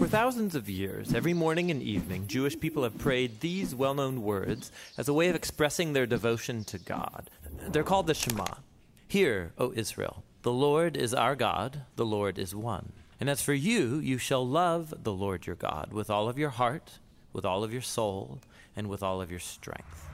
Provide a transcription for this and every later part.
For thousands of years, every morning and evening, Jewish people have prayed these well known words as a way of expressing their devotion to God. They're called the Shema. Hear, O Israel, the Lord is our God, the Lord is one. And as for you, you shall love the Lord your God with all of your heart, with all of your soul, and with all of your strength.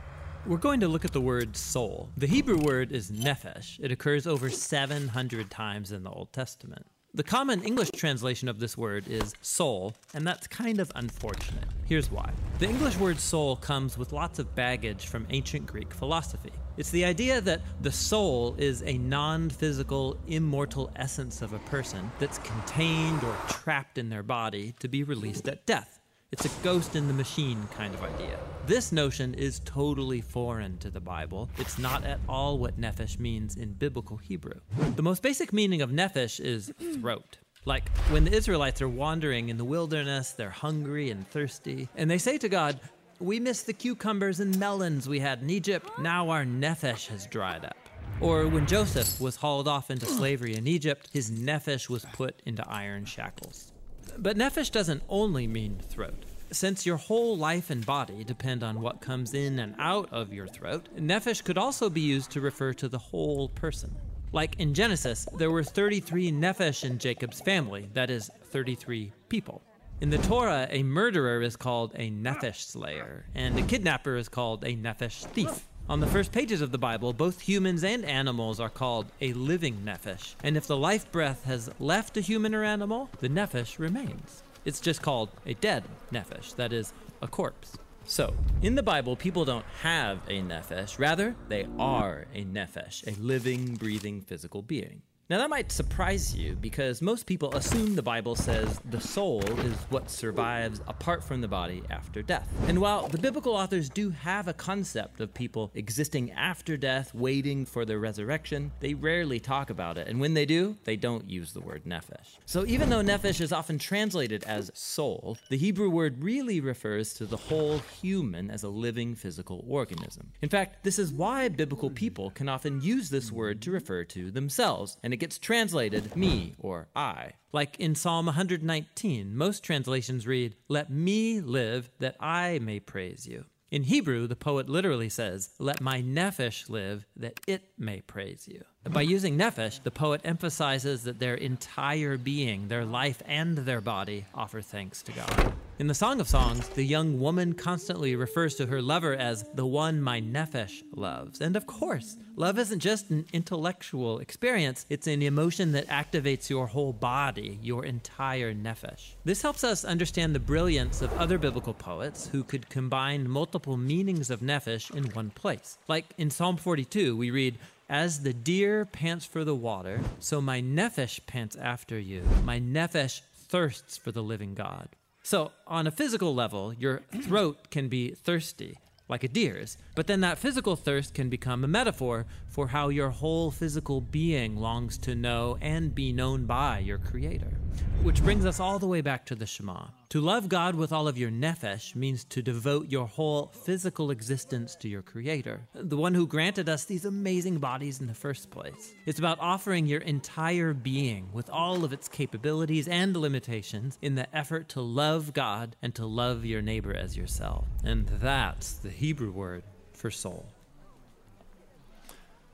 We're going to look at the word soul. The Hebrew word is nephesh. It occurs over 700 times in the Old Testament. The common English translation of this word is soul, and that's kind of unfortunate. Here's why. The English word soul comes with lots of baggage from ancient Greek philosophy. It's the idea that the soul is a non physical, immortal essence of a person that's contained or trapped in their body to be released at death. It's a ghost in the machine kind of idea. This notion is totally foreign to the Bible. It's not at all what nephesh means in biblical Hebrew. The most basic meaning of nephesh is throat. Like when the Israelites are wandering in the wilderness, they're hungry and thirsty, and they say to God, We miss the cucumbers and melons we had in Egypt. Now our nephesh has dried up. Or when Joseph was hauled off into slavery in Egypt, his nephesh was put into iron shackles. But nephesh doesn't only mean throat. Since your whole life and body depend on what comes in and out of your throat, nephesh could also be used to refer to the whole person. Like in Genesis, there were 33 nephesh in Jacob's family, that is, 33 people. In the Torah, a murderer is called a nephesh slayer, and a kidnapper is called a nephesh thief. On the first pages of the Bible, both humans and animals are called a living nephesh, and if the life breath has left a human or animal, the nephesh remains. It's just called a dead nephesh, that is, a corpse. So, in the Bible, people don't have a nephesh, rather, they are a nephesh, a living, breathing physical being. Now, that might surprise you because most people assume the Bible says the soul is what survives apart from the body after death. And while the biblical authors do have a concept of people existing after death, waiting for their resurrection, they rarely talk about it. And when they do, they don't use the word nephesh. So, even though nephesh is often translated as soul, the Hebrew word really refers to the whole human as a living physical organism. In fact, this is why biblical people can often use this word to refer to themselves. And it gets translated me or I. Like in Psalm 119, most translations read, Let me live that I may praise you. In Hebrew, the poet literally says, Let my nephesh live that it may praise you. By using nephesh, the poet emphasizes that their entire being, their life and their body, offer thanks to God. In the Song of Songs, the young woman constantly refers to her lover as the one my nephesh loves. And of course, love isn't just an intellectual experience, it's an emotion that activates your whole body, your entire nephesh. This helps us understand the brilliance of other biblical poets who could combine multiple meanings of nephesh in one place. Like in Psalm 42, we read, as the deer pants for the water, so my nephesh pants after you. My nephesh thirsts for the living God. So, on a physical level, your throat can be thirsty, like a deer's, but then that physical thirst can become a metaphor for how your whole physical being longs to know and be known by your Creator. Which brings us all the way back to the Shema. To love God with all of your nephesh means to devote your whole physical existence to your Creator, the one who granted us these amazing bodies in the first place. It's about offering your entire being with all of its capabilities and limitations in the effort to love God and to love your neighbor as yourself. And that's the Hebrew word for soul.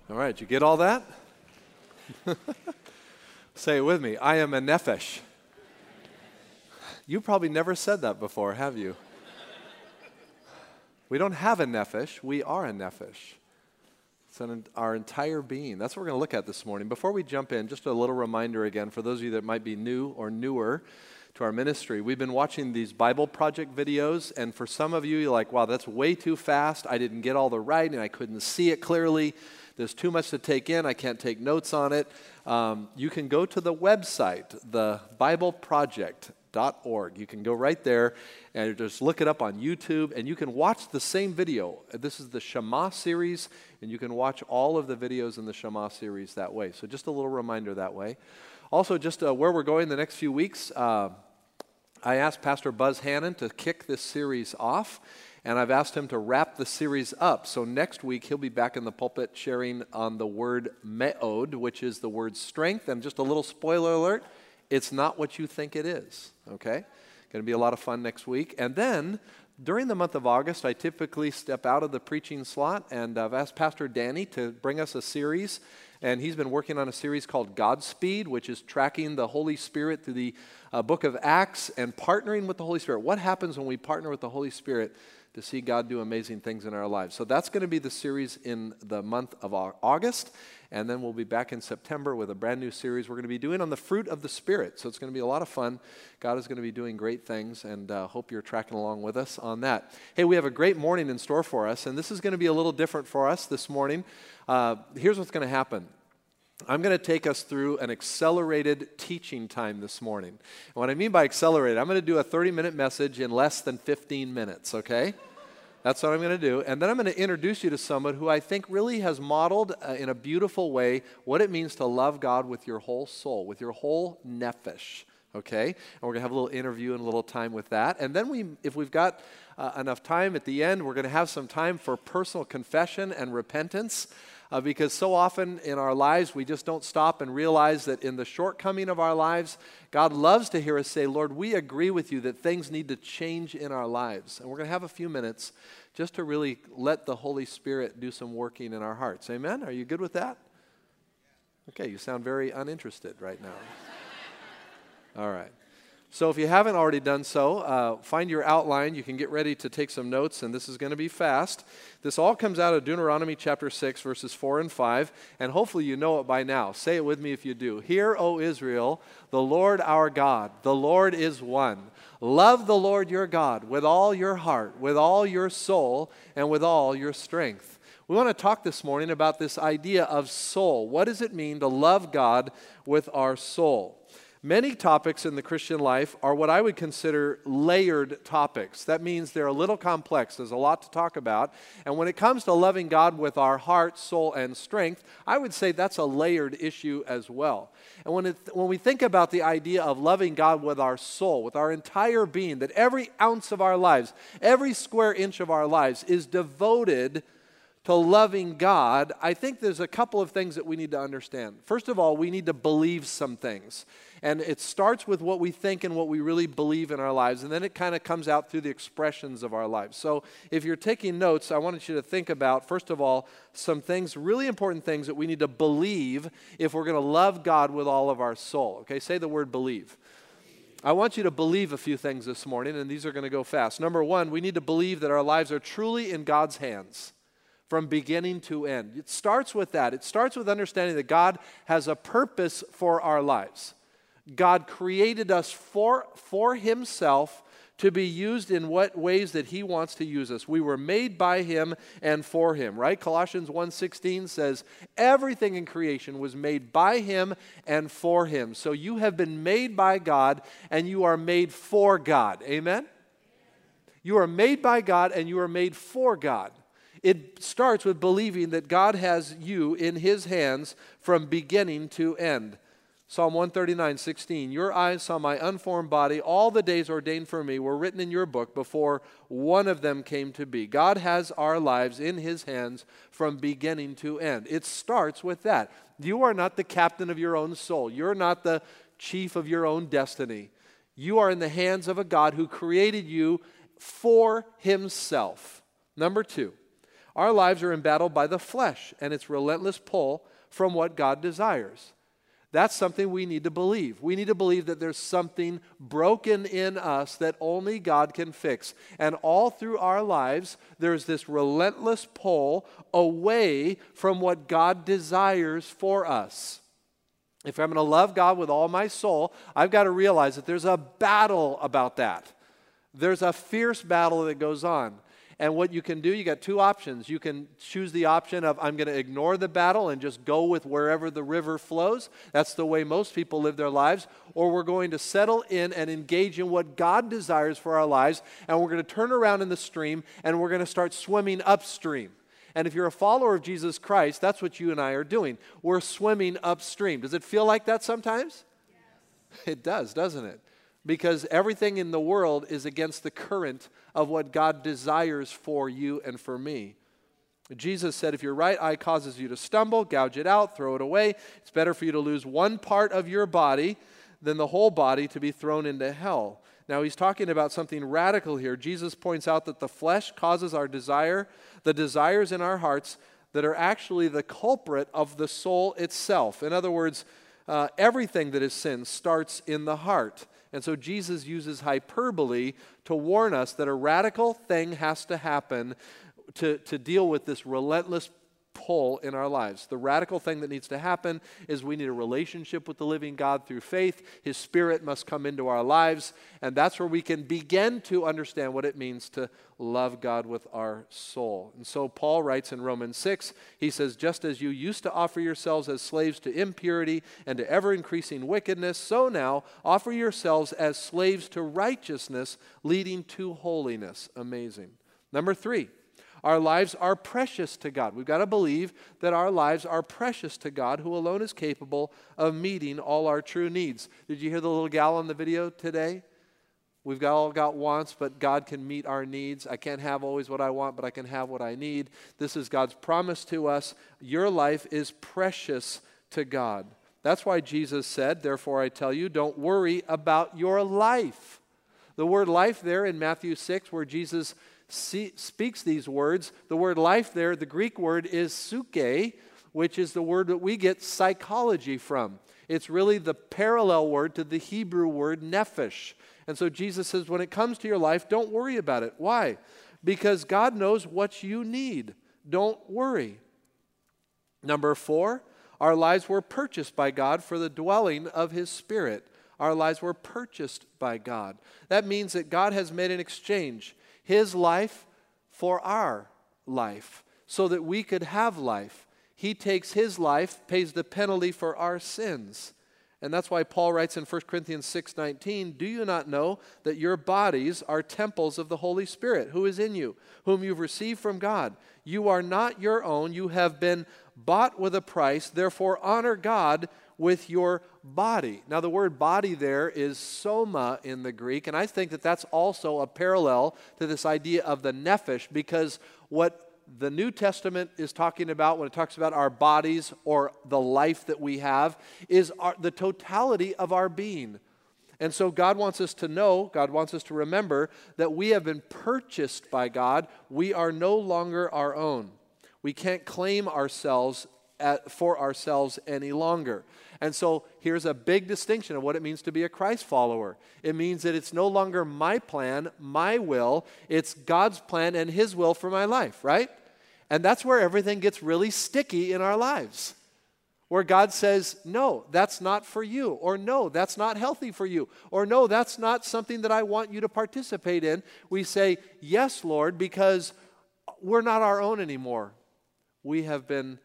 All right, you get all that? Say it with me. I am a nephesh. You probably never said that before, have you? We don't have a nephesh, we are a nephesh. It's an, our entire being. That's what we're going to look at this morning. Before we jump in, just a little reminder again for those of you that might be new or newer to our ministry. We've been watching these Bible Project videos, and for some of you, you're like, wow, that's way too fast. I didn't get all the writing, I couldn't see it clearly. There's too much to take in. I can't take notes on it. Um, you can go to the website, the. You can go right there and just look it up on YouTube, and you can watch the same video. This is the Shema series, and you can watch all of the videos in the Shema series that way. So, just a little reminder that way. Also, just uh, where we're going the next few weeks, uh, I asked Pastor Buzz Hannon to kick this series off, and I've asked him to wrap the series up. So, next week, he'll be back in the pulpit sharing on the word me'od, which is the word strength. And just a little spoiler alert it's not what you think it is, okay? Going to be a lot of fun next week. And then during the month of August, I typically step out of the preaching slot, and I've asked Pastor Danny to bring us a series. And he's been working on a series called Godspeed, which is tracking the Holy Spirit through the uh, book of Acts and partnering with the Holy Spirit. What happens when we partner with the Holy Spirit to see God do amazing things in our lives? So that's going to be the series in the month of August. And then we'll be back in September with a brand new series we're going to be doing on the fruit of the Spirit. So it's going to be a lot of fun. God is going to be doing great things, and uh, hope you're tracking along with us on that. Hey, we have a great morning in store for us, and this is going to be a little different for us this morning. Uh, here's what's going to happen. I'm going to take us through an accelerated teaching time this morning. And what I mean by accelerated, I'm going to do a 30 minute message in less than 15 minutes, okay? That's what I'm going to do. And then I'm going to introduce you to someone who I think really has modeled uh, in a beautiful way what it means to love God with your whole soul, with your whole nephesh. Okay? And we're going to have a little interview and a little time with that. And then we, if we've got uh, enough time at the end, we're going to have some time for personal confession and repentance. Uh, because so often in our lives, we just don't stop and realize that in the shortcoming of our lives, God loves to hear us say, Lord, we agree with you that things need to change in our lives. And we're going to have a few minutes just to really let the Holy Spirit do some working in our hearts. Amen? Are you good with that? Okay, you sound very uninterested right now. All right. So, if you haven't already done so, uh, find your outline. You can get ready to take some notes, and this is going to be fast. This all comes out of Deuteronomy chapter 6, verses 4 and 5, and hopefully you know it by now. Say it with me if you do. Hear, O Israel, the Lord our God, the Lord is one. Love the Lord your God with all your heart, with all your soul, and with all your strength. We want to talk this morning about this idea of soul. What does it mean to love God with our soul? Many topics in the Christian life are what I would consider layered topics. That means they're a little complex. There's a lot to talk about. And when it comes to loving God with our heart, soul, and strength, I would say that's a layered issue as well. And when, it, when we think about the idea of loving God with our soul, with our entire being, that every ounce of our lives, every square inch of our lives is devoted to loving God, I think there's a couple of things that we need to understand. First of all, we need to believe some things. And it starts with what we think and what we really believe in our lives, and then it kind of comes out through the expressions of our lives. So if you're taking notes, I wanted you to think about, first of all, some things, really important things that we need to believe if we're going to love God with all of our soul. Okay, say the word believe. I want you to believe a few things this morning, and these are going to go fast. Number one, we need to believe that our lives are truly in God's hands from beginning to end. It starts with that. It starts with understanding that God has a purpose for our lives. God created us for, for Himself to be used in what ways that he wants to use us. We were made by him and for him, right? Colossians 1:16 says, "Everything in creation was made by him and for him." So you have been made by God and you are made for God. Amen. You are made by God and you are made for God. It starts with believing that God has you in his hands from beginning to end. Psalm 139, 16. Your eyes saw my unformed body. All the days ordained for me were written in your book before one of them came to be. God has our lives in his hands from beginning to end. It starts with that. You are not the captain of your own soul, you're not the chief of your own destiny. You are in the hands of a God who created you for himself. Number two, our lives are embattled by the flesh and its relentless pull from what God desires. That's something we need to believe. We need to believe that there's something broken in us that only God can fix. And all through our lives, there's this relentless pull away from what God desires for us. If I'm going to love God with all my soul, I've got to realize that there's a battle about that. There's a fierce battle that goes on. And what you can do, you got two options. You can choose the option of I'm going to ignore the battle and just go with wherever the river flows. That's the way most people live their lives. Or we're going to settle in and engage in what God desires for our lives, and we're going to turn around in the stream and we're going to start swimming upstream. And if you're a follower of Jesus Christ, that's what you and I are doing. We're swimming upstream. Does it feel like that sometimes? Yes. It does, doesn't it? Because everything in the world is against the current of what God desires for you and for me. Jesus said, If your right eye causes you to stumble, gouge it out, throw it away. It's better for you to lose one part of your body than the whole body to be thrown into hell. Now, he's talking about something radical here. Jesus points out that the flesh causes our desire, the desires in our hearts that are actually the culprit of the soul itself. In other words, uh, everything that is sin starts in the heart. And so Jesus uses hyperbole to warn us that a radical thing has to happen to, to deal with this relentless pull in our lives. The radical thing that needs to happen is we need a relationship with the living God through faith. His Spirit must come into our lives, and that's where we can begin to understand what it means to love God with our soul. And so Paul writes in Romans 6, he says, Just as you used to offer yourselves as slaves to impurity and to ever increasing wickedness, so now offer yourselves as slaves to righteousness, leading to holiness. Amazing. Number three, our lives are precious to God. We've got to believe that our lives are precious to God, who alone is capable of meeting all our true needs. Did you hear the little gal on the video today? We've got, all got wants, but God can meet our needs. I can't have always what I want, but I can have what I need. This is God's promise to us. Your life is precious to God. That's why Jesus said, Therefore I tell you, don't worry about your life. The word life there in Matthew 6, where Jesus see, speaks these words. The word life there, the Greek word is suke, which is the word that we get psychology from. It's really the parallel word to the Hebrew word nephesh. And so Jesus says, when it comes to your life, don't worry about it. Why? Because God knows what you need. Don't worry. Number four, our lives were purchased by God for the dwelling of His Spirit. Our lives were purchased by God. That means that God has made an exchange his life for our life so that we could have life. He takes his life, pays the penalty for our sins. And that's why Paul writes in 1 Corinthians 6:19, "Do you not know that your bodies are temples of the Holy Spirit, who is in you, whom you've received from God? You are not your own, you have been bought with a price. Therefore honor God with your body. Now, the word body there is soma in the Greek, and I think that that's also a parallel to this idea of the nephesh, because what the New Testament is talking about when it talks about our bodies or the life that we have is our, the totality of our being. And so God wants us to know, God wants us to remember that we have been purchased by God. We are no longer our own. We can't claim ourselves at, for ourselves any longer. And so here's a big distinction of what it means to be a Christ follower. It means that it's no longer my plan, my will, it's God's plan and His will for my life, right? And that's where everything gets really sticky in our lives. Where God says, no, that's not for you, or no, that's not healthy for you, or no, that's not something that I want you to participate in. We say, yes, Lord, because we're not our own anymore. We have been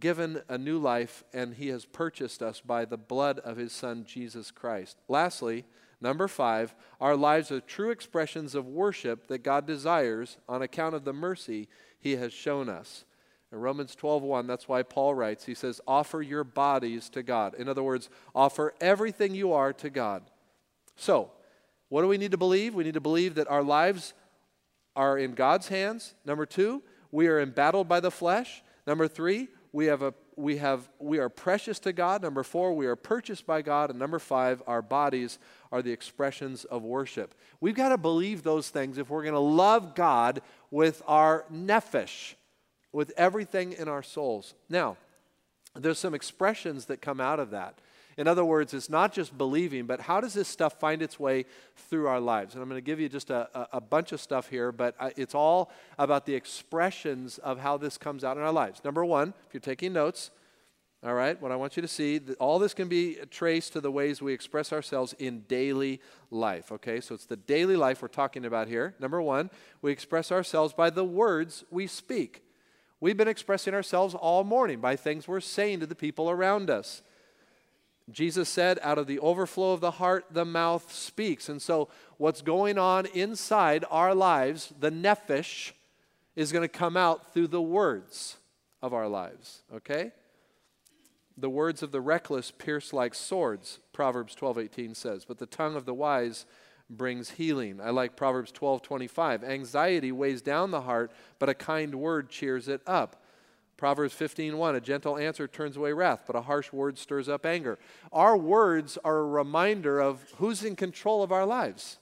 given a new life, and he has purchased us by the blood of his Son, Jesus Christ. Lastly, number five, our lives are true expressions of worship that God desires on account of the mercy he has shown us. In Romans 12:1, that's why Paul writes, he says, offer your bodies to God. In other words, offer everything you are to God. So, what do we need to believe? We need to believe that our lives are in God's hands. Number two, we are embattled by the flesh. Number three, we have a we have we are precious to God. Number 4, we are purchased by God and number 5, our bodies are the expressions of worship. We've got to believe those things if we're going to love God with our nephesh, with everything in our souls. Now, there's some expressions that come out of that. In other words, it's not just believing, but how does this stuff find its way through our lives? And I'm going to give you just a, a, bunch of stuff here, but it's all about the expressions of how this comes out in our lives. Number one, if you're taking notes, all right, what I want you to see, all this can be traced to the ways we express ourselves in daily life. Okay, so it's the daily life we're talking about here. Number one, we express ourselves by the words we speak. We've been expressing ourselves all morning by things we're saying to the people around us. Jesus said, out of the overflow of the heart, the mouth speaks. And so, what's going on inside our lives, the nephesh, is going to come out through the words of our lives, okay? The words of the reckless pierce like swords, Proverbs 12:18 says, but the tongue of the wise brings healing. I like Proverbs 12:25. Anxiety weighs down the heart, but a kind word cheers it up. Proverbs 15:1 A gentle answer turns away wrath, but a harsh word stirs up anger. Our words are a reminder of who's in control of our lives.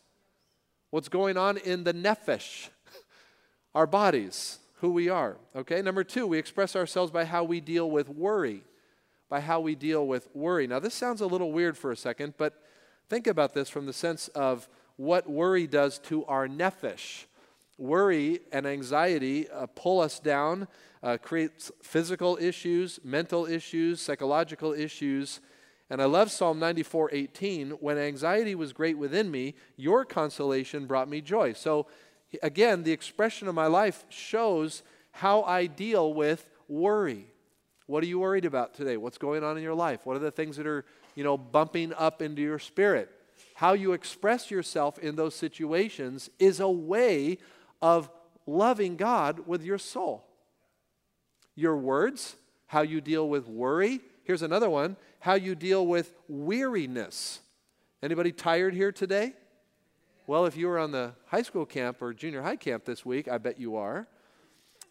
What's going on in the nephesh, our bodies, who we are. Okay? Number 2, we express ourselves by how we deal with worry. By how we deal with worry. Now this sounds a little weird for a second, but think about this from the sense of what worry does to our nephesh. Worry and anxiety uh, pull us down uh, creates physical issues, mental issues, psychological issues. And I love Psalm 94 18. When anxiety was great within me, your consolation brought me joy. So, again, the expression of my life shows how I deal with worry. What are you worried about today? What's going on in your life? What are the things that are, you know, bumping up into your spirit? How you express yourself in those situations is a way of loving God with your soul your words, how you deal with worry. Here's another one how you deal with weariness. Anybody tired here today? Well, if you were on the high school camp or junior high camp this week, I bet you are.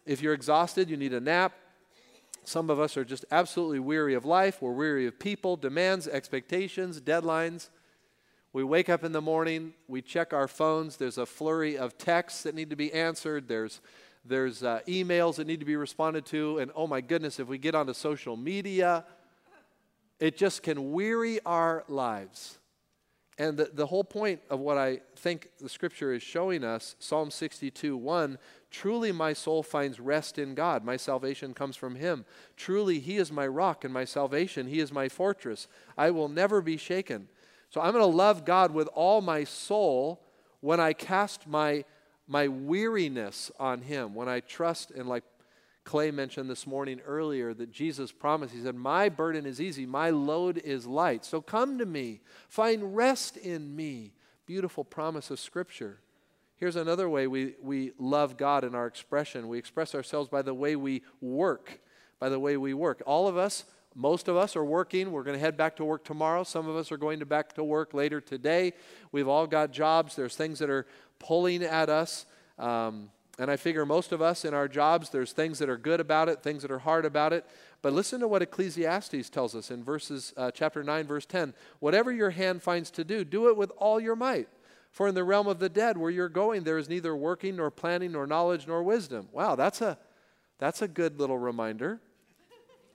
If you're exhausted, you need a nap. Some of us are just absolutely weary of life. We're weary of people, demands, expectations, deadlines. We wake up in the morning, we check our phones. There's a flurry of texts that need to be answered. There's there's uh, emails that need to be responded to, and oh my goodness, if we get onto social media, it just can weary our lives. And the, the whole point of what I think the scripture is showing us, Psalm 62 1, truly my soul finds rest in God. My salvation comes from him. Truly, he is my rock and my salvation. He is my fortress. I will never be shaken. So I'm going to love God with all my soul when I cast my my weariness on Him, when I trust, and like Clay mentioned this morning earlier, that Jesus promised, He said, My burden is easy, my load is light. So come to me, find rest in me. Beautiful promise of Scripture. Here's another way we, we love God in our expression. We express ourselves by the way we work, by the way we work. All of us, most of us are working. We're going to head back to work tomorrow. Some of us are going to back to work later today. We've all got jobs. There's things that are pulling at us. Um, and I figure most of us in our jobs, there's things that are good about it, things that are hard about it. But listen to what Ecclesiastes tells us in verses, uh, chapter 9, verse 10. Whatever your hand finds to do, do it with all your might. For in the realm of the dead, where you're going, there is neither working nor planning nor knowledge nor wisdom. Wow, that's a, that's a good little reminder.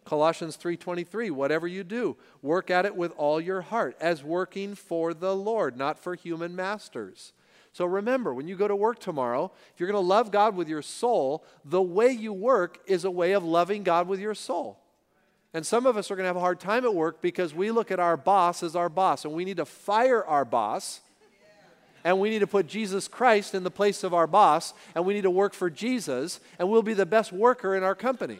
Colossians 3:23 Whatever you do work at it with all your heart as working for the Lord not for human masters so remember, when you go to work tomorrow, if you're going to love God with your soul, the way you work is a way of loving God with your soul. And some of us are going to have a hard time at work because we look at our boss as our boss, and we need to fire our boss, and we need to put Jesus Christ in the place of our boss, and we need to work for Jesus, and we'll be the best worker in our company.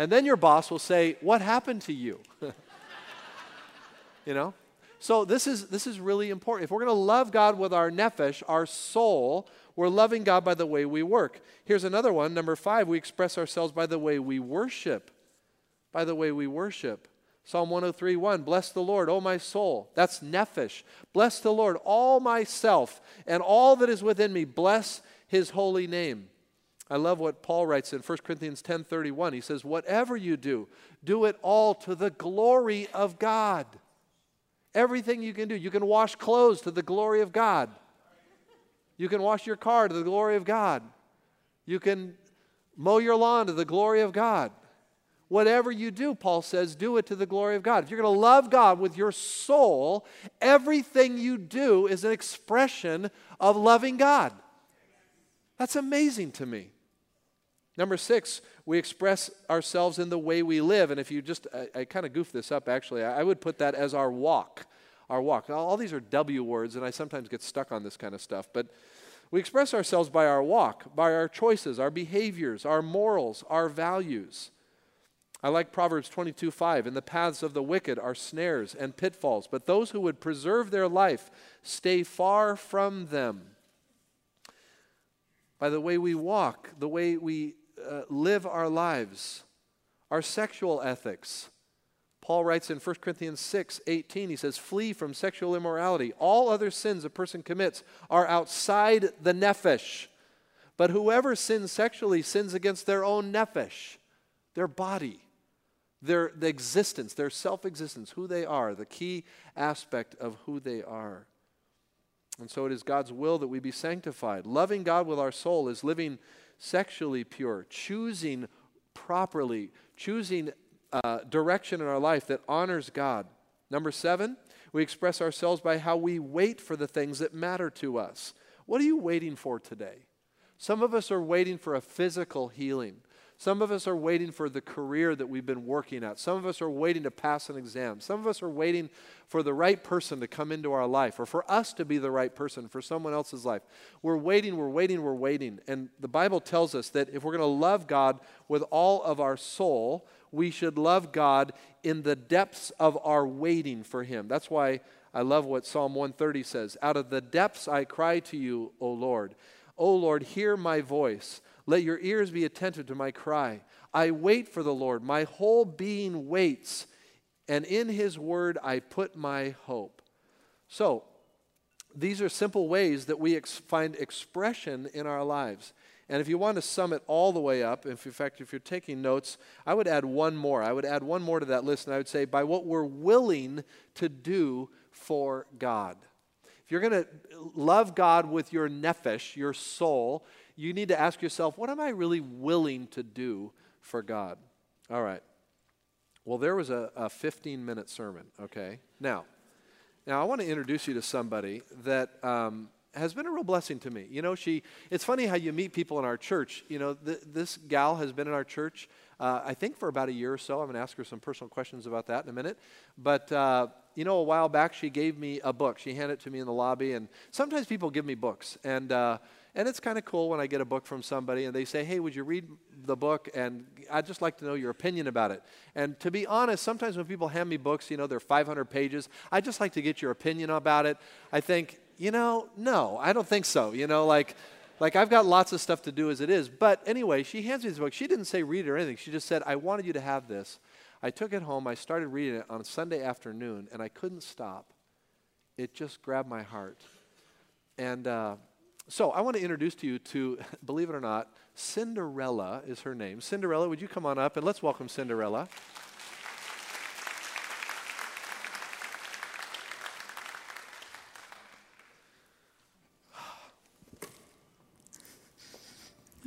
And then your boss will say, What happened to you? you know? So this is this is really important. If we're going to love God with our nephesh, our soul, we're loving God by the way we work. Here's another one. Number five, we express ourselves by the way we worship. By the way we worship. Psalm 103 1 Bless the Lord, O my soul. That's nephesh. Bless the Lord, all myself, and all that is within me. Bless his holy name. I love what Paul writes in 1 Corinthians 10 31. He says, Whatever you do, do it all to the glory of God. Everything you can do. You can wash clothes to the glory of God. You can wash your car to the glory of God. You can mow your lawn to the glory of God. Whatever you do, Paul says, do it to the glory of God. If you're going to love God with your soul, everything you do is an expression of loving God. That's amazing to me. Number six, we express ourselves in the way we live. And if you just, I, I kind of goof this up actually, I, I would put that as our walk. Our walk. Now, all these are W words, and I sometimes get stuck on this kind of stuff. But we express ourselves by our walk, by our choices, our behaviors, our morals, our values. I like Proverbs 22 5. In the paths of the wicked are snares and pitfalls, but those who would preserve their life stay far from them. By the way we walk, the way we uh, live our lives, our sexual ethics. Paul writes in 1 Corinthians 6 18, he says, Flee from sexual immorality. All other sins a person commits are outside the nephesh. But whoever sins sexually sins against their own nephesh. their body, their the existence, their self existence, who they are, the key aspect of who they are. And so it is God's will that we be sanctified. Loving God with our soul is living sexually pure, choosing properly, choosing uh, direction in our life that honors God. Number seven, we express ourselves by how we wait for the things that matter to us. What are you waiting for today? Some of us are waiting for a physical healing. Some of us are waiting for the career that we've been working at. Some of us are waiting to pass an exam. Some of us are waiting for the right person to come into our life or for us to be the right person for someone else's life. We're waiting, we're waiting, we're waiting. And the Bible tells us that if we're going to love God with all of our soul, we should love God in the depths of our waiting for Him. That's why I love what Psalm 130 says Out of the depths I cry to you, O Lord. O Lord, hear my voice. Let your ears be attentive to my cry. I wait for the Lord. My whole being waits, and in his word I put my hope. So, these are simple ways that we ex- find expression in our lives. And if you want to sum it all the way up, if in fact, if you're taking notes, I would add one more. I would add one more to that list, and I would say by what we're willing to do for God. If you're going to love God with your nephesh, your soul, you need to ask yourself, what am I really willing to do for God? All right. Well, there was a, a 15 minute sermon, okay? Now, now I want to introduce you to somebody that um, has been a real blessing to me. You know, she, it's funny how you meet people in our church. You know, th- this gal has been in our church, uh, I think, for about a year or so. I'm going to ask her some personal questions about that in a minute. But, uh, you know, a while back, she gave me a book. She handed it to me in the lobby. And sometimes people give me books. And, uh, and it's kind of cool when I get a book from somebody and they say, hey, would you read the book? And I'd just like to know your opinion about it. And to be honest, sometimes when people hand me books, you know, they're 500 pages, I'd just like to get your opinion about it. I think, you know, no, I don't think so. You know, like, like I've got lots of stuff to do as it is. But anyway, she hands me this book. She didn't say read it or anything. She just said, I wanted you to have this. I took it home. I started reading it on a Sunday afternoon, and I couldn't stop. It just grabbed my heart. And uh, so I want to introduce to you to, believe it or not, Cinderella is her name. Cinderella, would you come on up and let's welcome Cinderella.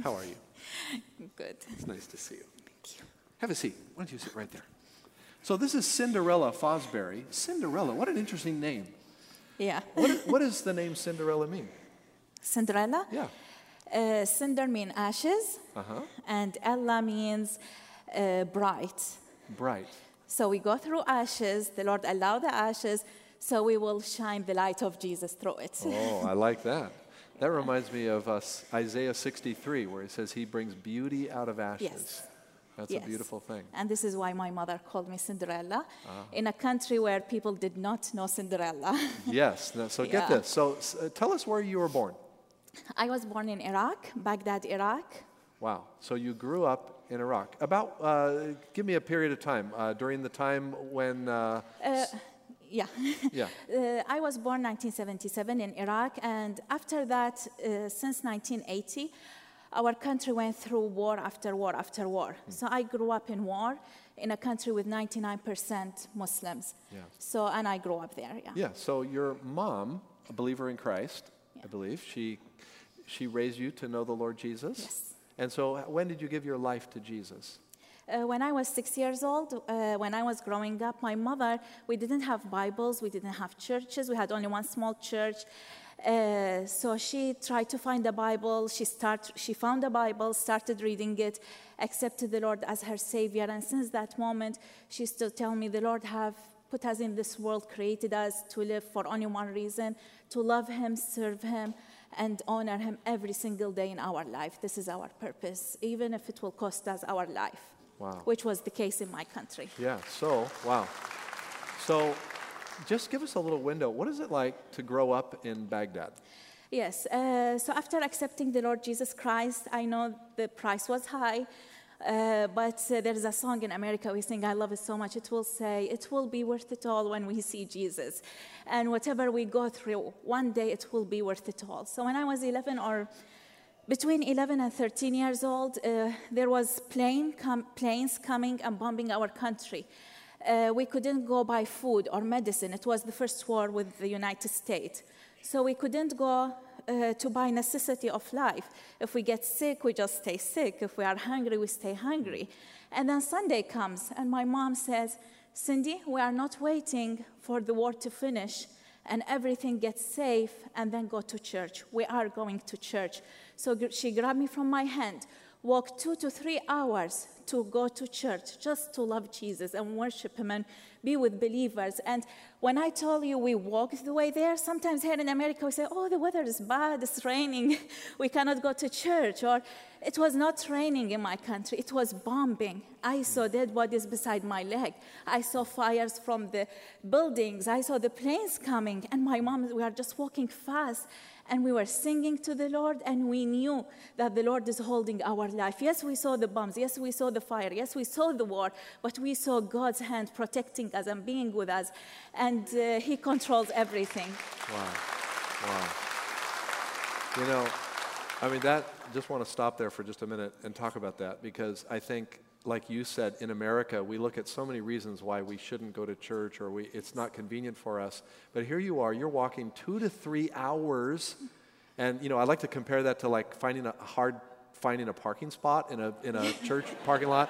How are you? Good. It's nice to see you. Thank you. Have a seat. Why don't you sit right there? So this is Cinderella Fosbury. Cinderella, what an interesting name. Yeah. What, what does the name Cinderella mean? Cinderella. Yeah. Uh, cinder means ashes, Uh-huh. and Ella means uh, bright. Bright. So we go through ashes. The Lord allow the ashes, so we will shine the light of Jesus through it. Oh, I like that. That reminds me of uh, Isaiah 63, where he says he brings beauty out of ashes. Yes. That's Yes. a beautiful thing. And this is why my mother called me Cinderella, Ah. in a country where people did not know Cinderella. Yes. So get Yeah. this. So uh, tell us where you were born. I was born in Iraq, Baghdad, Iraq. Wow. So you grew up in Iraq. About, uh, give me a period of time uh, during the time when, uh, Uh, yeah. yeah. Uh, I was born 1977 in Iraq, and after that, uh, since 1980, our country went through war after war after war. So I grew up in war in a country with 99% Muslims. Yeah. So, and I grew up there, yeah. Yeah. So your mom, a believer in Christ, I believe, she, she raised you to know the Lord Jesus. Yes. And so when did you give your life to Jesus? Uh, when I was six years old, uh, when I was growing up, my mother, we didn't have Bibles, we didn't have churches, we had only one small church. Uh, so she tried to find a Bible. She, start, she found a Bible, started reading it, accepted the Lord as her Savior. And since that moment, she used to tell me, The Lord have put us in this world, created us to live for only one reason to love Him, serve Him, and honor Him every single day in our life. This is our purpose, even if it will cost us our life Wow. which was the case in my country. Yeah, so, wow. So, just give us a little window. What is it like to grow up in Baghdad? Yes, uh, so after accepting the Lord Jesus Christ, I know the price was high, uh, but uh, there's a song in America we sing, I love it so much. It will say, It will be worth it all when we see Jesus. And whatever we go through, one day it will be worth it all. So when I was 11 or between 11 and 13 years old, uh, there was plane com- planes coming and bombing our country. Uh, we couldn't go buy food or medicine. It was the first war with the United States. So we couldn't go uh, to buy necessity of life. If we get sick, we just stay sick. If we are hungry, we stay hungry. And then Sunday comes, and my mom says, Cindy, we are not waiting for the war to finish and everything gets safe and then go to church. We are going to church. So she grabbed me from my hand, walked two to three hours to go to church just to love Jesus and worship Him and be with believers. And when I told you we walked the way there, sometimes here in America we say, oh, the weather is bad, it's raining, we cannot go to church. Or it was not raining in my country, it was bombing. I saw dead bodies beside my leg. I saw fires from the buildings. I saw the planes coming. And my mom, we are just walking fast and we were singing to the Lord, and we knew that the Lord is holding our life. Yes, we saw the bombs. Yes, we saw the fire. Yes, we saw the war, but we saw God's hand protecting us and being with us, and uh, He controls everything. Wow. Wow. You know, I mean, that, just want to stop there for just a minute and talk about that because I think like you said, in America, we look at so many reasons why we shouldn't go to church or we, it's not convenient for us. But here you are, you're walking two to three hours. And, you know, I like to compare that to like finding a hard finding a parking spot in a, in a church parking lot.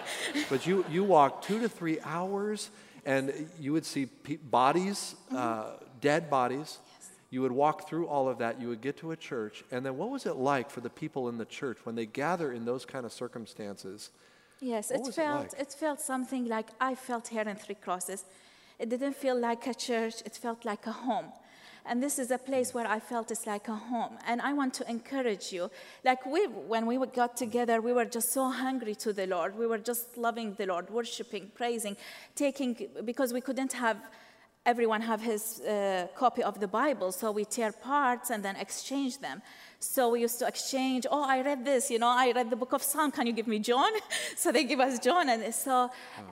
But you, you walk two to three hours and you would see pe- bodies, uh, dead bodies. You would walk through all of that. You would get to a church. And then what was it like for the people in the church when they gather in those kind of circumstances? Yes, What it was it felt like? it felt something like I felt here in Three Crosses. It didn't feel like a church, it felt like a home. And this is a place where I felt it's like a home. And I want to encourage you. Like we, when we got together, we were just so hungry to the Lord. We were just loving the Lord, worshiping, praising, taking, because we couldn't have everyone have his uh, copy of the Bible. So we tear parts and then exchange them. So we used to exchange, oh, I read this, you know, I read the book of Psalm, can you give me John? so they give us John. And so,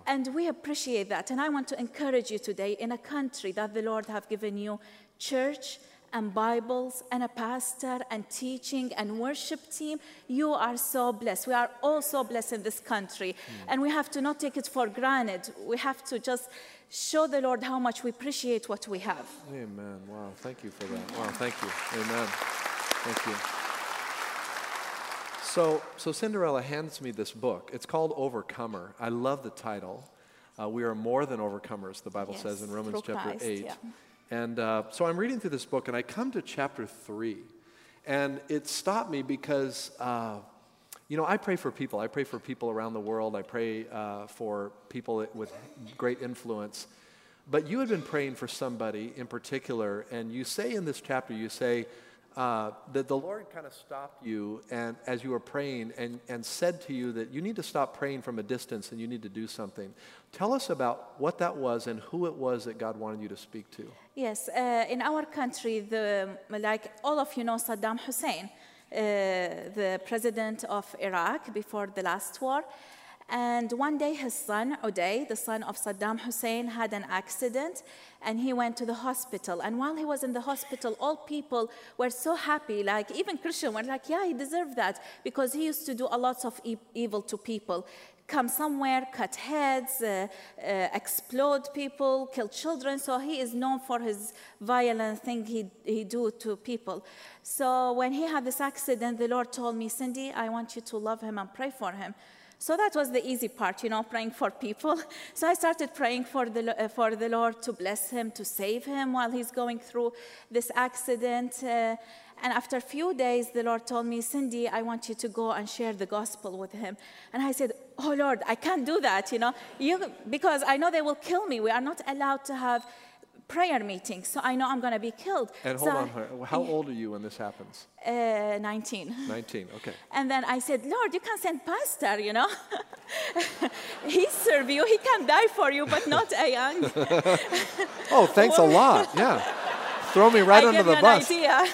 and we appreciate that. And I want to encourage you today in a country that the Lord have given you church and Bibles and a pastor and teaching and worship team. You are so blessed. We are all so blessed in this country. And we have to not take it for granted. We have to just show the Lord how much we appreciate what we have. Amen. Wow. Thank you for that. Wow. Thank you. Amen. Thank you. So, so Cinderella hands me this book. It's called Overcomer. I love the title. Uh, we are more than overcomers, the Bible Yes, says in Romans chapter Christ, 8. yeah. And uh, so I'm reading through this book, and I come to chapter 3. And it stopped me because, uh, you know, I pray for people. I pray for people around the world. I pray uh, for people with great influence. But you had been praying for somebody in particular, and you say in this chapter, you say uh, that the Lord kind of stopped you and as you were praying and, and said to you that you need to stop praying from a distance and you need to do something. Tell us about what that was and who it was that God wanted you to speak to. Yes, uh, in our country, the, like all of you know Saddam Hussein, Uh, the president of Iraq before the last war. And one day, his son, Uday, the son of Saddam Hussein, had an accident and he went to the hospital. And while he was in the hospital, all people were so happy, like even Christians were like, yeah, he deserved that because he used to do a lot of e- evil to people come somewhere, cut heads, uh, uh, explode people, kill children. So he is known for his violent thing he, he do to people. So when he had this accident, the Lord told me, Cindy, I want you to love him and pray for him. So that was the easy part, you know, praying for people. So I started praying for the, uh, for the Lord to bless him, to save him while he's going through this accident. Uh, and after a few days, the Lord told me, Cindy, I want you to go and share the gospel with him. And I said, Oh Lord, I can't do that, you know, you, because I know they will kill me. We are not allowed to have prayer meetings, so I know I'm going to be killed. And So hold on, I- how old are you when this happens? Uh, 19. 19, okay. And then I said, Lord, you can send pastor, you know. he serve you, he can die for you, but not a young. Oh, thanks a lot. Yeah. Throw me right I under the an bus. idea.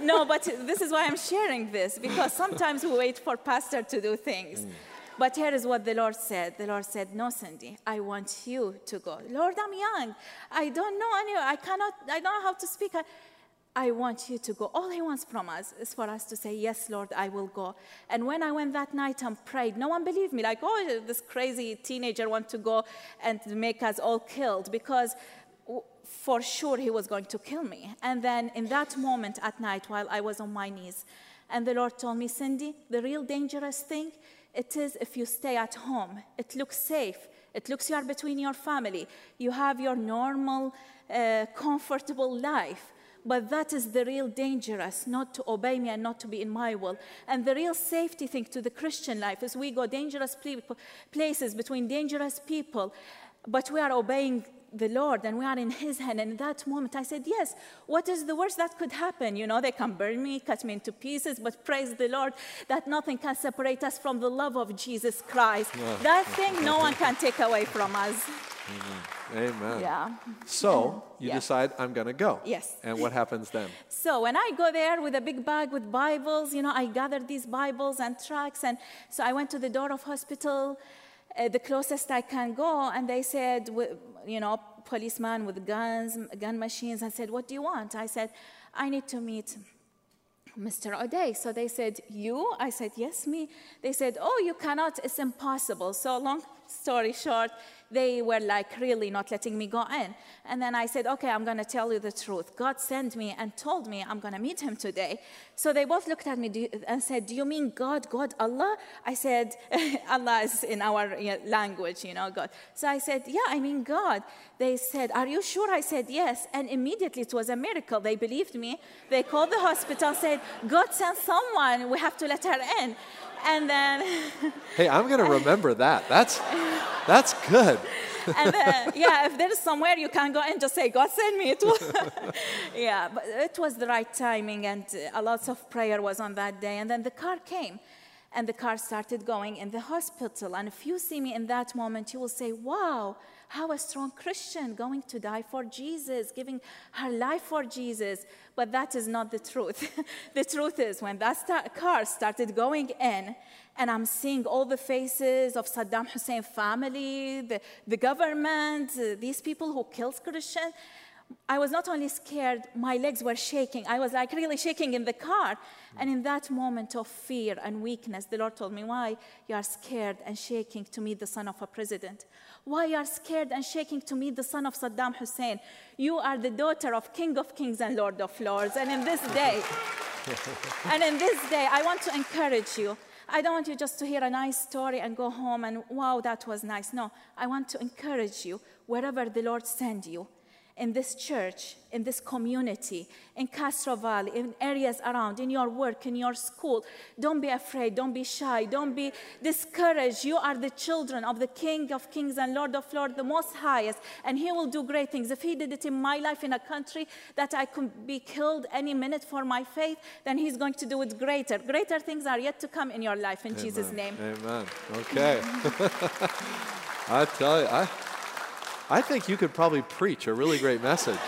no, but this is why I'm sharing this because sometimes we wait for pastor to do things. Mm. But here is what the Lord said. The Lord said, "No, Cindy, I want you to go. Lord, I'm young. I don't know any. I cannot. I don't know how to speak. I, I want you to go. All he wants from us is for us to say, Yes, Lord, I will go. And when I went that night and prayed, no one believed me. Like, oh, this crazy teenager want to go and make us all killed because for sure he was going to kill me. And then in that moment at night, while I was on my knees, and the Lord told me, Cindy, the real dangerous thing, it is if you stay at home. It looks safe. It looks you are between your family. You have your normal, uh, comfortable life. But that is the real dangerous, not to obey me and not to be in my will. And the real safety thing to the Christian life is we go dangerous places between dangerous people, but we are obeying the Lord and we are in His hand. And in that moment, I said, Yes, what is the worst that could happen? You know, they can burn me, cut me into pieces, but praise the Lord that nothing can separate us from the love of Jesus Christ. that thing no one can take away from us. Amen. Yeah. So you Yeah. decide, I'm going to go. Yes. And what happens then? So when I go there with a big bag with Bibles, you know, I gather these Bibles and tracts, and so I went to the door of hospital, uh, the closest I can go, and they said, you know, policeman with guns, gun machines, and said, "What do you want?" I said, "I need to meet." Mr. Uday. So they said, You? I said, Yes, me. They said, Oh, you cannot, it's impossible. So, long story short, they were like really not letting me go in. And then I said, Okay, I'm going to tell you the truth. God sent me and told me I'm going to meet him today. So they both looked at me do- and said, Do you mean God, God, Allah? I said, Allah is in our you know, language, you know, God. So I said, Yeah, I mean God. They said, Are you sure? I said, Yes. And immediately it was a miracle. They believed me. They called the hospital, said, God sent someone. We have to let her in. And then, Hey, I'm going to remember that. That's, that's good. and then, yeah, if there's somewhere you can go and just say, God send me. It was, yeah, but it was the right timing, and uh, a lot of prayer was on that day. And then the car came, and the car started going in the hospital. And if you see me in that moment, you will say, Wow, how a strong Christian going to die for Jesus, giving her life for Jesus. But that is not the truth. the truth is, when that car started going in, and I'm seeing all the faces of Saddam Hussein family, the, the government, uh, these people who killed Christians. I was not only scared, my legs were shaking. I was like really shaking in the car. And in that moment of fear and weakness, the Lord told me, Why you are scared and shaking to meet the son of a president? Why you are scared and shaking to meet the son of Saddam Hussein? You are the daughter of King of Kings and Lord of Lords. And in this day, and in this day, I want to encourage you. I don't want you just to hear a nice story and go home and, wow, that was nice. No, I want to encourage you wherever the Lord send you in this church, in this community, in Castro Valley, in areas around, in your work, in your school. Don't be afraid, don't be shy, don't be discouraged. You are the children of the King of Kings and Lord of Lords, the Most Highest, and He will do great things. If He did it in my life in a country that I could be killed any minute for my faith, then He's going to do it greater. Greater things are yet to come in your life in Jesus' name. Amen. Okay. I tell you, I, I think you could probably preach a really great message.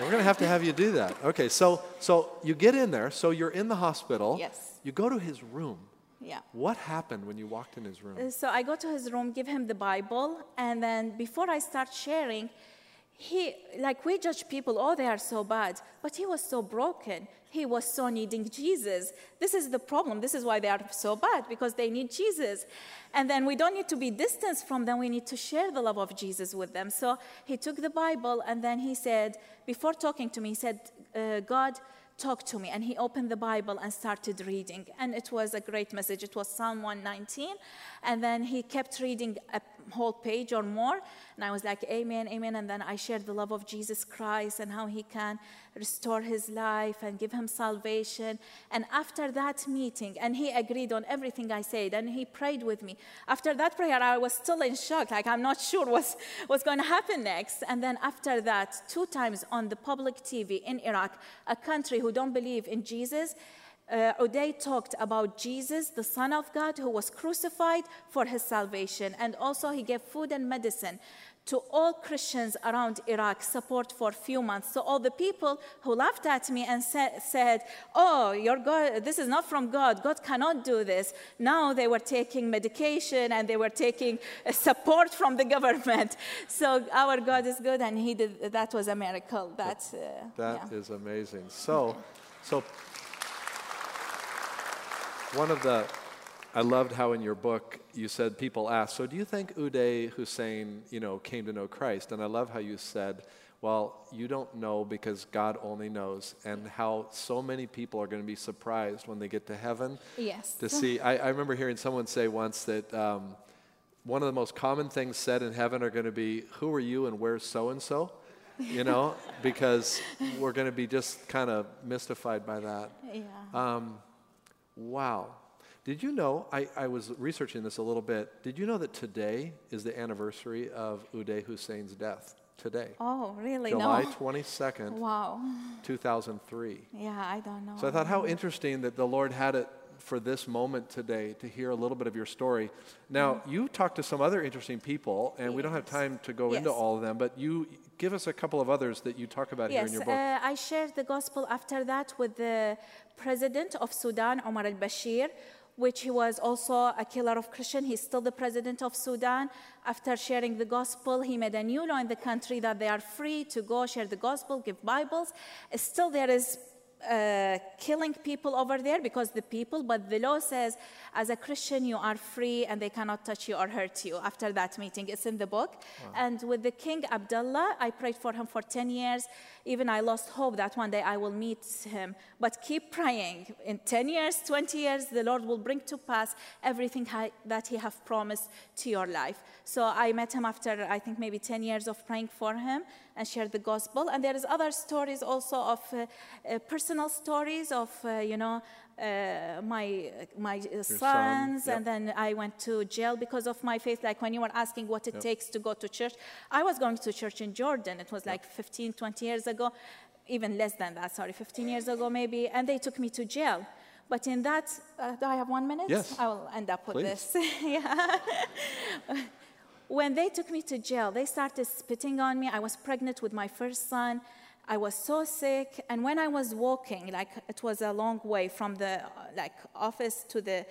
We're going to have to have you do that. Okay, so so you get in there. So you're in the hospital. Yes. You go to his room. Yeah. What happened when you walked in his room? Uh, So I go to his room, give him the Bible, and then before I start sharing, he, like we judge people, oh, they are so bad, but he was so broken. He was so needing Jesus. This is the problem. This is why they are so bad, because they need Jesus. And then we don't need to be distanced from them, we need to share the love of Jesus with them. So he took the Bible, and then he said, before talking to me, he said, uh, God, talk to me. And he opened the Bible and started reading. And it was a great message. It was Psalm 119. And then he kept reading a whole page or more. And I was like, Amen, Amen. And then I shared the love of Jesus Christ and how he can restore his life and give him salvation. And after that meeting, and he agreed on everything I said, and he prayed with me. After that prayer, I was still in shock, like I'm not sure what's, what's going to happen next. And then after that, two times on the public TV in Iraq, a country who don't believe in Jesus, uh, Uday talked about Jesus, the Son of God, who was crucified for his salvation. And also, he gave food and medicine to all Christians around Iraq support for a few months. So all the people who laughed at me and sa- said, "Oh, your God, this is not from God. God cannot do this." Now they were taking medication and they were taking uh, support from the government. So our God is good, and He did. That was a miracle. That uh, That yeah. is amazing. So, so one of the, I loved how in your book you said people ask, so do you think Uday Hussein, you know, came to know Christ? And I love how you said, well, you don't know because God only knows, and how so many people are going to be surprised when they get to heaven Yes. to see. I, I remember hearing someone say once that um, one of the most common things said in heaven are going to be, Who are you and where's so and so? You know, because we're going to be just kind of mystified by that. Yeah. Um, wow. Did you know? I, I was researching this a little bit. Did you know that today is the anniversary of Uday Hussein's death? Today. oh, really? July no. 22nd, Wow. 2003. Yeah, I don't know. So I thought how interesting that the Lord had it for this moment today to hear a little bit of your story. Now, you talked to some other interesting people, and we don't have. Time to go into all of them, but you give us a couple of others that you talk about here in your book. uh, I shared the gospel after that with the president of Sudan, Omar al Bashir, which he was also a killer of Christian. He's still the president of Sudan. After sharing the gospel, he made a new law in the country that they are free to go share the gospel, give Bibles. Still, there is uh, killing people over there because the people, but the law says as a Christian you are free and they cannot touch you or hurt you. After that meeting, it's in the book. And with the King Abdullah, I prayed for him for 10 years. Even I lost hope that one day I will meet him. But keep praying. In 10 years, 20 years, the Lord will bring to pass everything that He have promised to your life. So I met him after I think maybe 10 years of praying for him and shared the gospel. And there is other stories also of uh, uh, personal stories of uh, you know uh, my my uh, son, sons, yep. and then I went to jail because of my faith. Like when you were asking what it takes to go to church, I was going to church in Jordan. It was like 15, 20 years ago, even less than that. Sorry, 15 years ago maybe, and they took me to jail. But in that, uh, do I have one minute? Yes. I will end up with Please. this. yeah. when they took me to jail, they started spitting on me. I was pregnant with my first son. I was so sick, and when I was walking, like it was a long way from the like office to the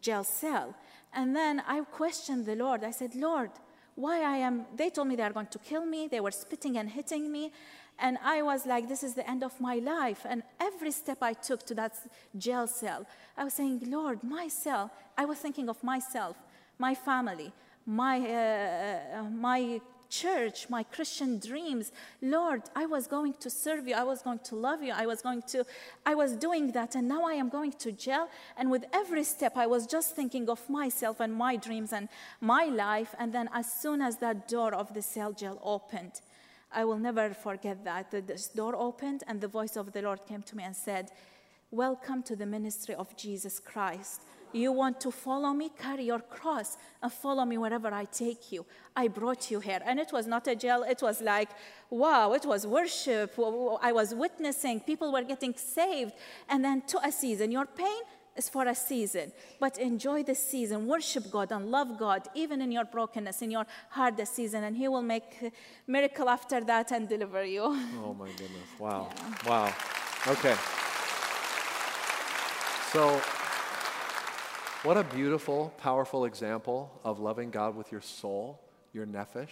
jail cell, and then I questioned the Lord. I said, Lord, why I am? They told me they are going to kill me. They were spitting and hitting me, and I was like, this is the end of my life. And every step I took to that jail cell, I was saying, Lord, myself. I was thinking of myself, my family, my uh, uh, my church, my Christian dreams. Lord, I was going to serve you. I was going to love you. I was going to, I was doing that. And now I am going to jail. And with every step, I was just thinking of myself and my dreams and my life. And then as soon as that door of the cell jail opened, I will never forget that. This door opened and the voice of the Lord came to me and said, Welcome to the ministry of Jesus Christ. You want to follow me? Carry your cross and follow me wherever I take you. I brought you here. And it was not a jail, it was like, wow, it was worship. I was witnessing, people were getting saved. And then to a season, your pain is for a season, but enjoy the season, worship God and love God, even in your brokenness, in your hardest season, and He will make a miracle after that and deliver you. Oh my goodness. Wow. Wow. Okay. So, what a beautiful, powerful example of loving God with your soul, your nephesh.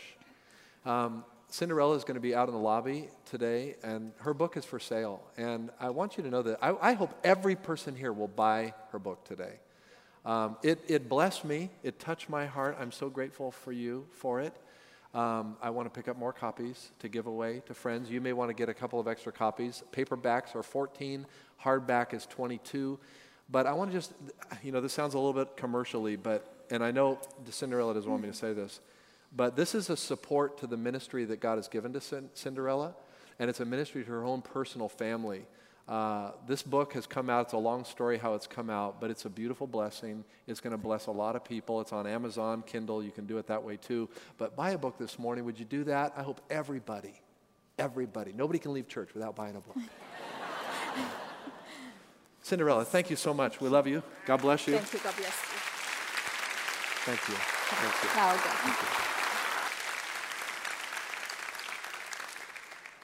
Um, Cinderella is going to be out in the lobby today, and her book is for sale. And I want you to know that I, I hope every person here will buy her book today. Um, it, it blessed me, it touched my heart. I'm so grateful for you for it. Um, I want to pick up more copies to give away to friends. You may want to get a couple of extra copies. Paperbacks are 14, hardback is 22. But I want to just, you know, this sounds a little bit commercially, but, and I know Cinderella doesn't want me to say this, but this is a support to the ministry that God has given to Cin- Cinderella, and it's a ministry to her own personal family. Uh, this book has come out. It's a long story how it's come out, but it's a beautiful blessing. It's going to bless a lot of people. It's on Amazon, Kindle. You can do it that way too. But buy a book this morning. Would you do that? I hope everybody, everybody, nobody can leave church without buying a book. Cinderella, thank you so much. We love you. God bless you. Thank you. God bless you. Thank you. Thank you. Now go.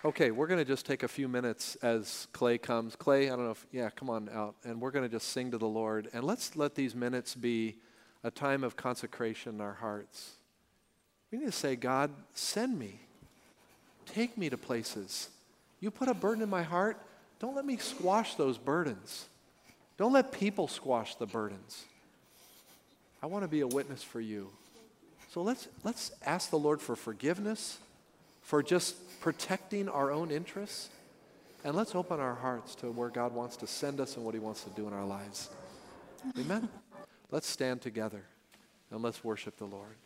Okay, we're going to just take a few minutes as Clay comes. Clay, I don't know if, yeah, come on out. And we're going to just sing to the Lord. And let's let these minutes be a time of consecration in our hearts. We need to say, God, send me. Take me to places. You put a burden in my heart, don't let me squash those burdens. Don't let people squash the burdens. I want to be a witness for you. So let's, let's ask the Lord for forgiveness, for just protecting our own interests. And let's open our hearts to where God wants to send us and what He wants to do in our lives. Amen? Let's stand together and let's worship the Lord.